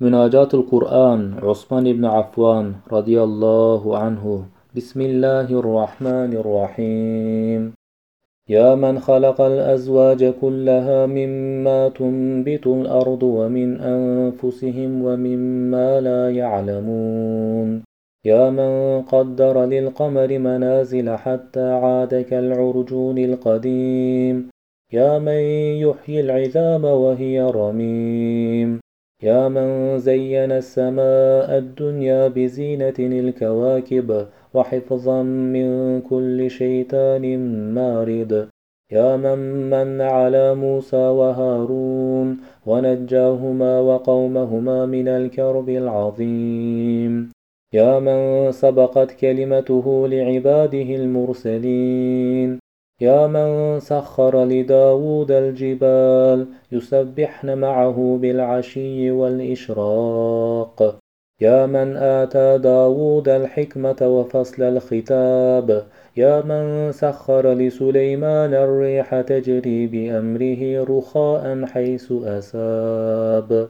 مناجاة القرآن عثمان بن عفان رضي الله عنه. بسم الله الرحمن الرحيم. يا من خلق الأزواج كلها مما تنبت الأرض ومن أنفسهم ومما لا يعلمون. يا من قدر للقمر منازل حتى عاد كالعرجون القديم. يا من يحيي العظام وهي رميم. يا من زين السماء الدنيا بزينة الكواكب وحفظا من كل شيطان مارد. يا من من على موسى وهارون ونجاهما وقومهما من الكرب العظيم. يا من سبقت كلمته لعباده المرسلين. يا من سخر لداود الجبال يسبحن معه بالعشي والإشراق. يا من آتى داود الحكمة وفصل الخطاب. يا من سخر لسليمان الريح تجري بأمره رخاء حيث أساب.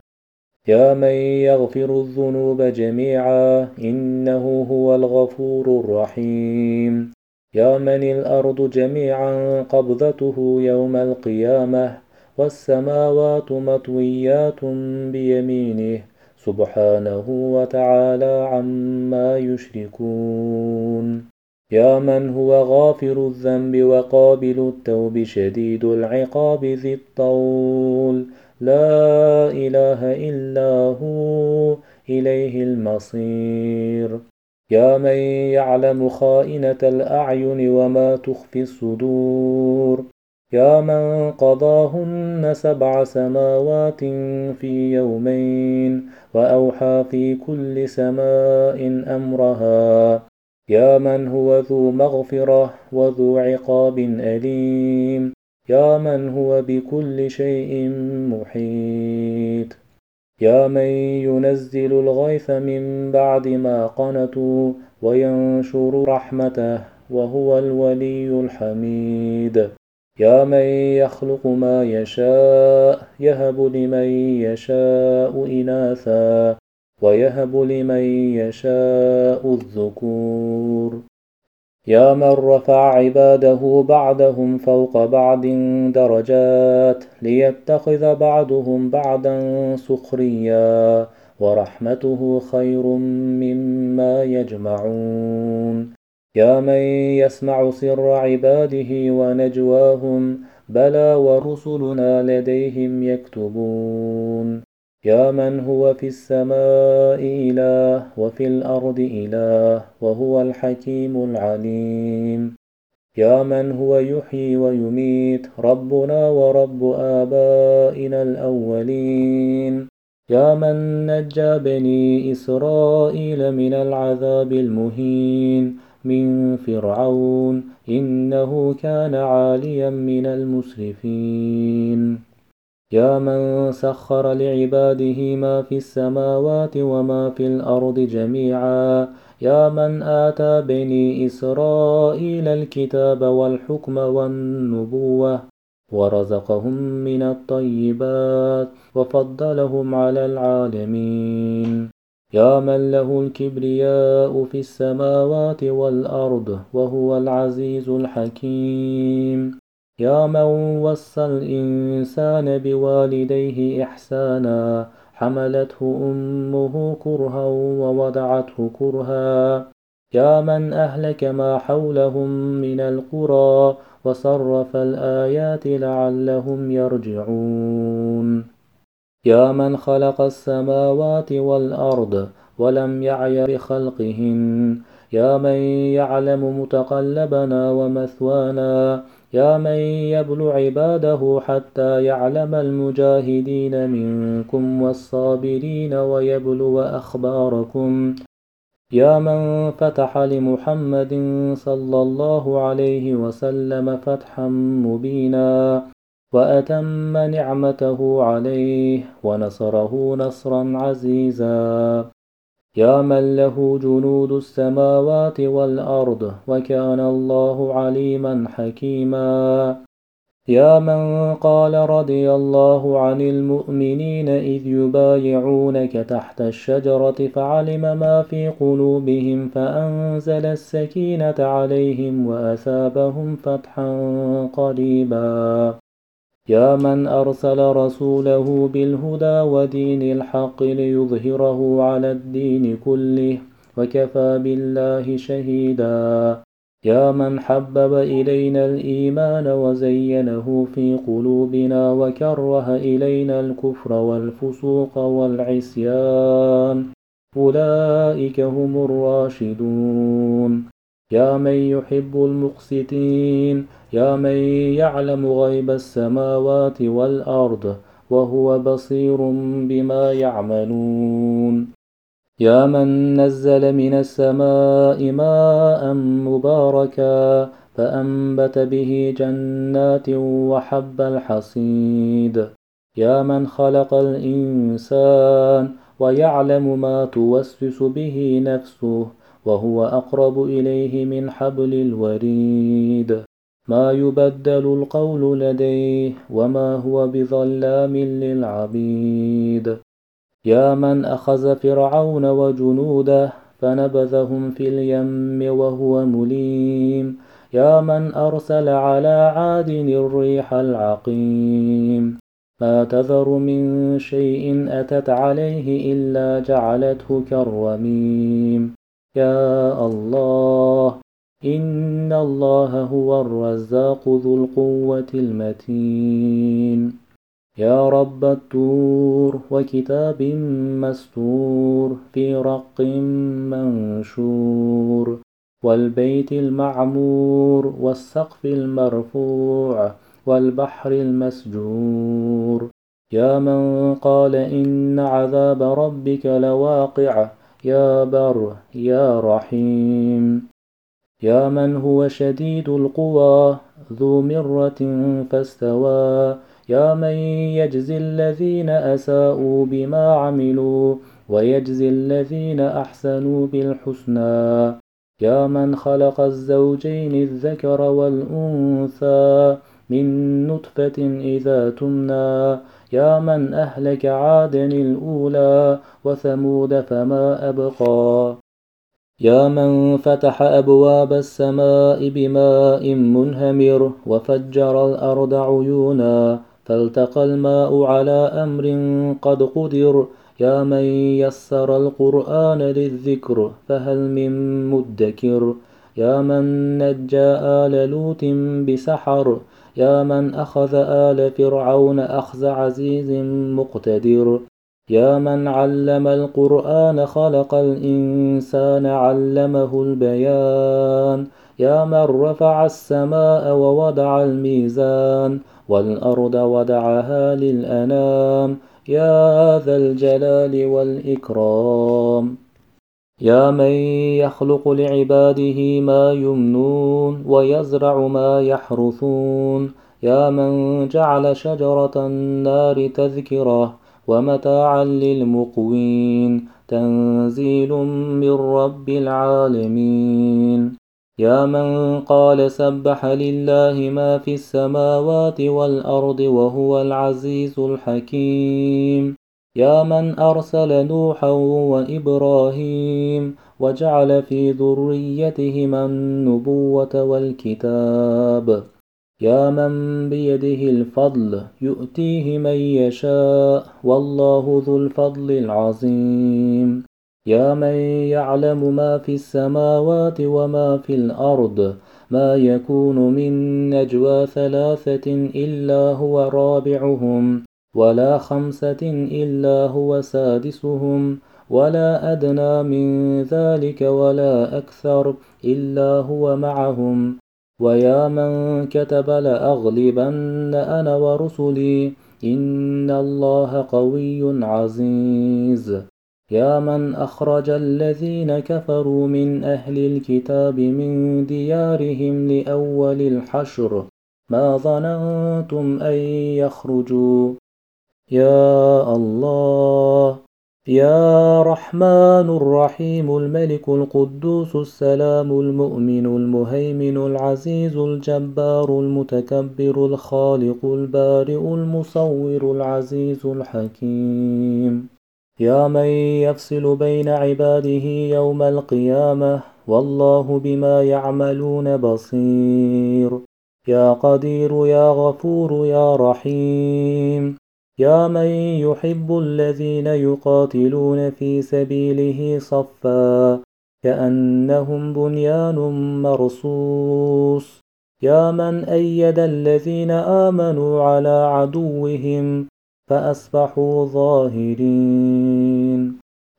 يا من يغفر الذنوب جميعا إنه هو الغفور الرحيم. يا من الأرض جميعا قبضته يوم القيامة والسماوات مطويات بيمينه سبحانه وتعالى عما يشركون. يا من هو غافر الذنب وقابل التوب شديد العقاب ذي الطول. لا إله إلا هو إليه المصير. يا من يعلم خائنة الأعين وما تخفي الصدور. يا من قضاهن سبع سماوات في يومين وأوحى في كل سماء أمرها. يا من هو ذو مغفرة وذو عقاب أليم. يا من هو بكل شيء محيط. يا من ينزل الغيث من بعد ما قنطوا وينشر رحمته وهو الولي الحميد. يا من يخلق ما يشاء يهب لمن يشاء إناثا ويهب لمن يشاء الذكور. يا من رفع عباده بعدهم فوق بعض درجات ليتخذ بعضهم بعدا سخريا ورحمته خير مما يجمعون. يا من يسمع سر عباده ونجواهم بلى ورسلنا لديهم يكتبون. يا من هو في السماء إله وفي الأرض إله وهو الحكيم العليم يا من هو يحيي ويميت ربنا ورب آبائنا الأولين يا من نجى بني إسرائيل من العذاب المهين من فرعون إنه كان عاليا من المسرفين يا من سخر لعباده ما في السماوات وما في الأرض جميعا. يا من آتى بني إسرائيل الكتاب والحكم والنبوة ورزقهم من الطيبات وفضلهم على العالمين. يا من له الكبرياء في السماوات والأرض وهو العزيز الحكيم. يا من وصى الإنسان بوالديه إحسانا حملته أمه كرها ووضعته كرها. يا من أهلك ما حولهم من القرى وصرف الآيات لعلهم يرجعون. يا من خلق السماوات والأرض ولم يعي بخلقهن. يا من يعلم متقلبنا ومثوانا يا من يبلو عباده حتى يعلم المجاهدين منكم والصابرين ويبلو أخباركم. يا من فتح لمحمد صلى الله عليه وسلم فتحا مبينا وأتم نعمته عليه ونصره نصرا عزيزا. يا من له جنود السماوات والأرض وكان الله عليما حكيما. يا من قال رضي الله عن المؤمنين إذ يبايعونك تحت الشجرة فعلم ما في قلوبهم فأنزل السكينة عليهم وأثابهم فتحا قريبا. يا من أرسل رسوله بالهدى ودين الحق ليظهره على الدين كله وكفى بالله شهيدا. يا من حبب إلينا الإيمان وزينه في قلوبنا وكره إلينا الكفر والفسوق والعصيان. أولئك هم الراشدون. يا من يحب المقسطين يا من يعلم غيب السماوات والأرض وهو بصير بما يعملون. يا من نزل من السماء ماء مباركا فأنبت به جنات وحب الحصيد. يا من خلق الإنسان ويعلم ما توسوس به نفسه وهو أقرب إليه من حبل الوريد. ما يبدل القول لديه وما هو بظلام للعبيد. يا من أخذ فرعون وجنوده فنبذهم في اليم وهو مليم. يا من أرسل على عاد الريح العقيم. ما تذر من شيء أتت عليه إلا جعلته كالرميم. يا الله إن الله هو الرزاق ذو القوة المتين يا رب التور وكتاب مستور في رق منشور والبيت المعمور والسقف المرفوع والبحر المسجور يا من قال إن عذاب ربك لواقع يا بر يا رحيم. يا من هو شديد القوى ذو مرة فاستوى. يا من يجزي الذين أساءوا بما عملوا ويجزي الذين أحسنوا بالحسنى. يا من خلق الزوجين الذكر والأنثى من نطفة إذا تمنى. يا من أهلك عادا الأولى وثمود فما أبقى. يا من فتح أبواب السماء بماء منهمر وفجر الأرض عيونا فالتقى الماء على أمر قد قدر. يا من يسر القرآن للذكر فهل من مدكر. يا من نجى آل لوط بسحر يا من أخذ آل فرعون أخذ عزيز مقتدر. يا من علم القرآن خلق الإنسان علمه البيان. يا من رفع السماء ووضع الميزان والأرض ودعها للأنام. يا ذا الجلال والإكرام. يا من يخلق لعباده ما يمنون ويزرع ما يحرثون. يا من جعل شجرة النار تذكرة ومتاعا للمقوين. تنزيل من رب العالمين. يا من قال سبح لله ما في السماوات والأرض وهو العزيز الحكيم. يا من أرسل نوحا وإبراهيم وجعل في ذريتهما النبوة والكتاب. يا من بيده الفضل يؤتيه من يشاء والله ذو الفضل العظيم. يا من يعلم ما في السماوات وما في الأرض ما يكون من نجوى ثلاثة إلا هو رابعهم. ولا خمسة إلا هو سادسهم ولا أدنى من ذلك ولا أكثر إلا هو معهم ويا من كتب لأغلبن أنا ورسلي إن الله قوي عزيز. يا من أخرج الذين كفروا من أهل الكتاب من ديارهم لأول الحشر ما ظننتم أن يخرجوا يا الله يا رحمن الرحيم الملك القدوس السلام المؤمن المهيمن العزيز الجبار المتكبر الخالق البارئ المصور العزيز الحكيم. يا من يفصل بين عباده يوم القيامة والله بما يعملون بصير. يا قدير يا غفور يا رحيم. يا من يحب الذين يقاتلون في سبيله صفا كأنهم بنيان مرصوص يا من أيد الذين آمنوا على عدوهم فأصبحوا ظاهرين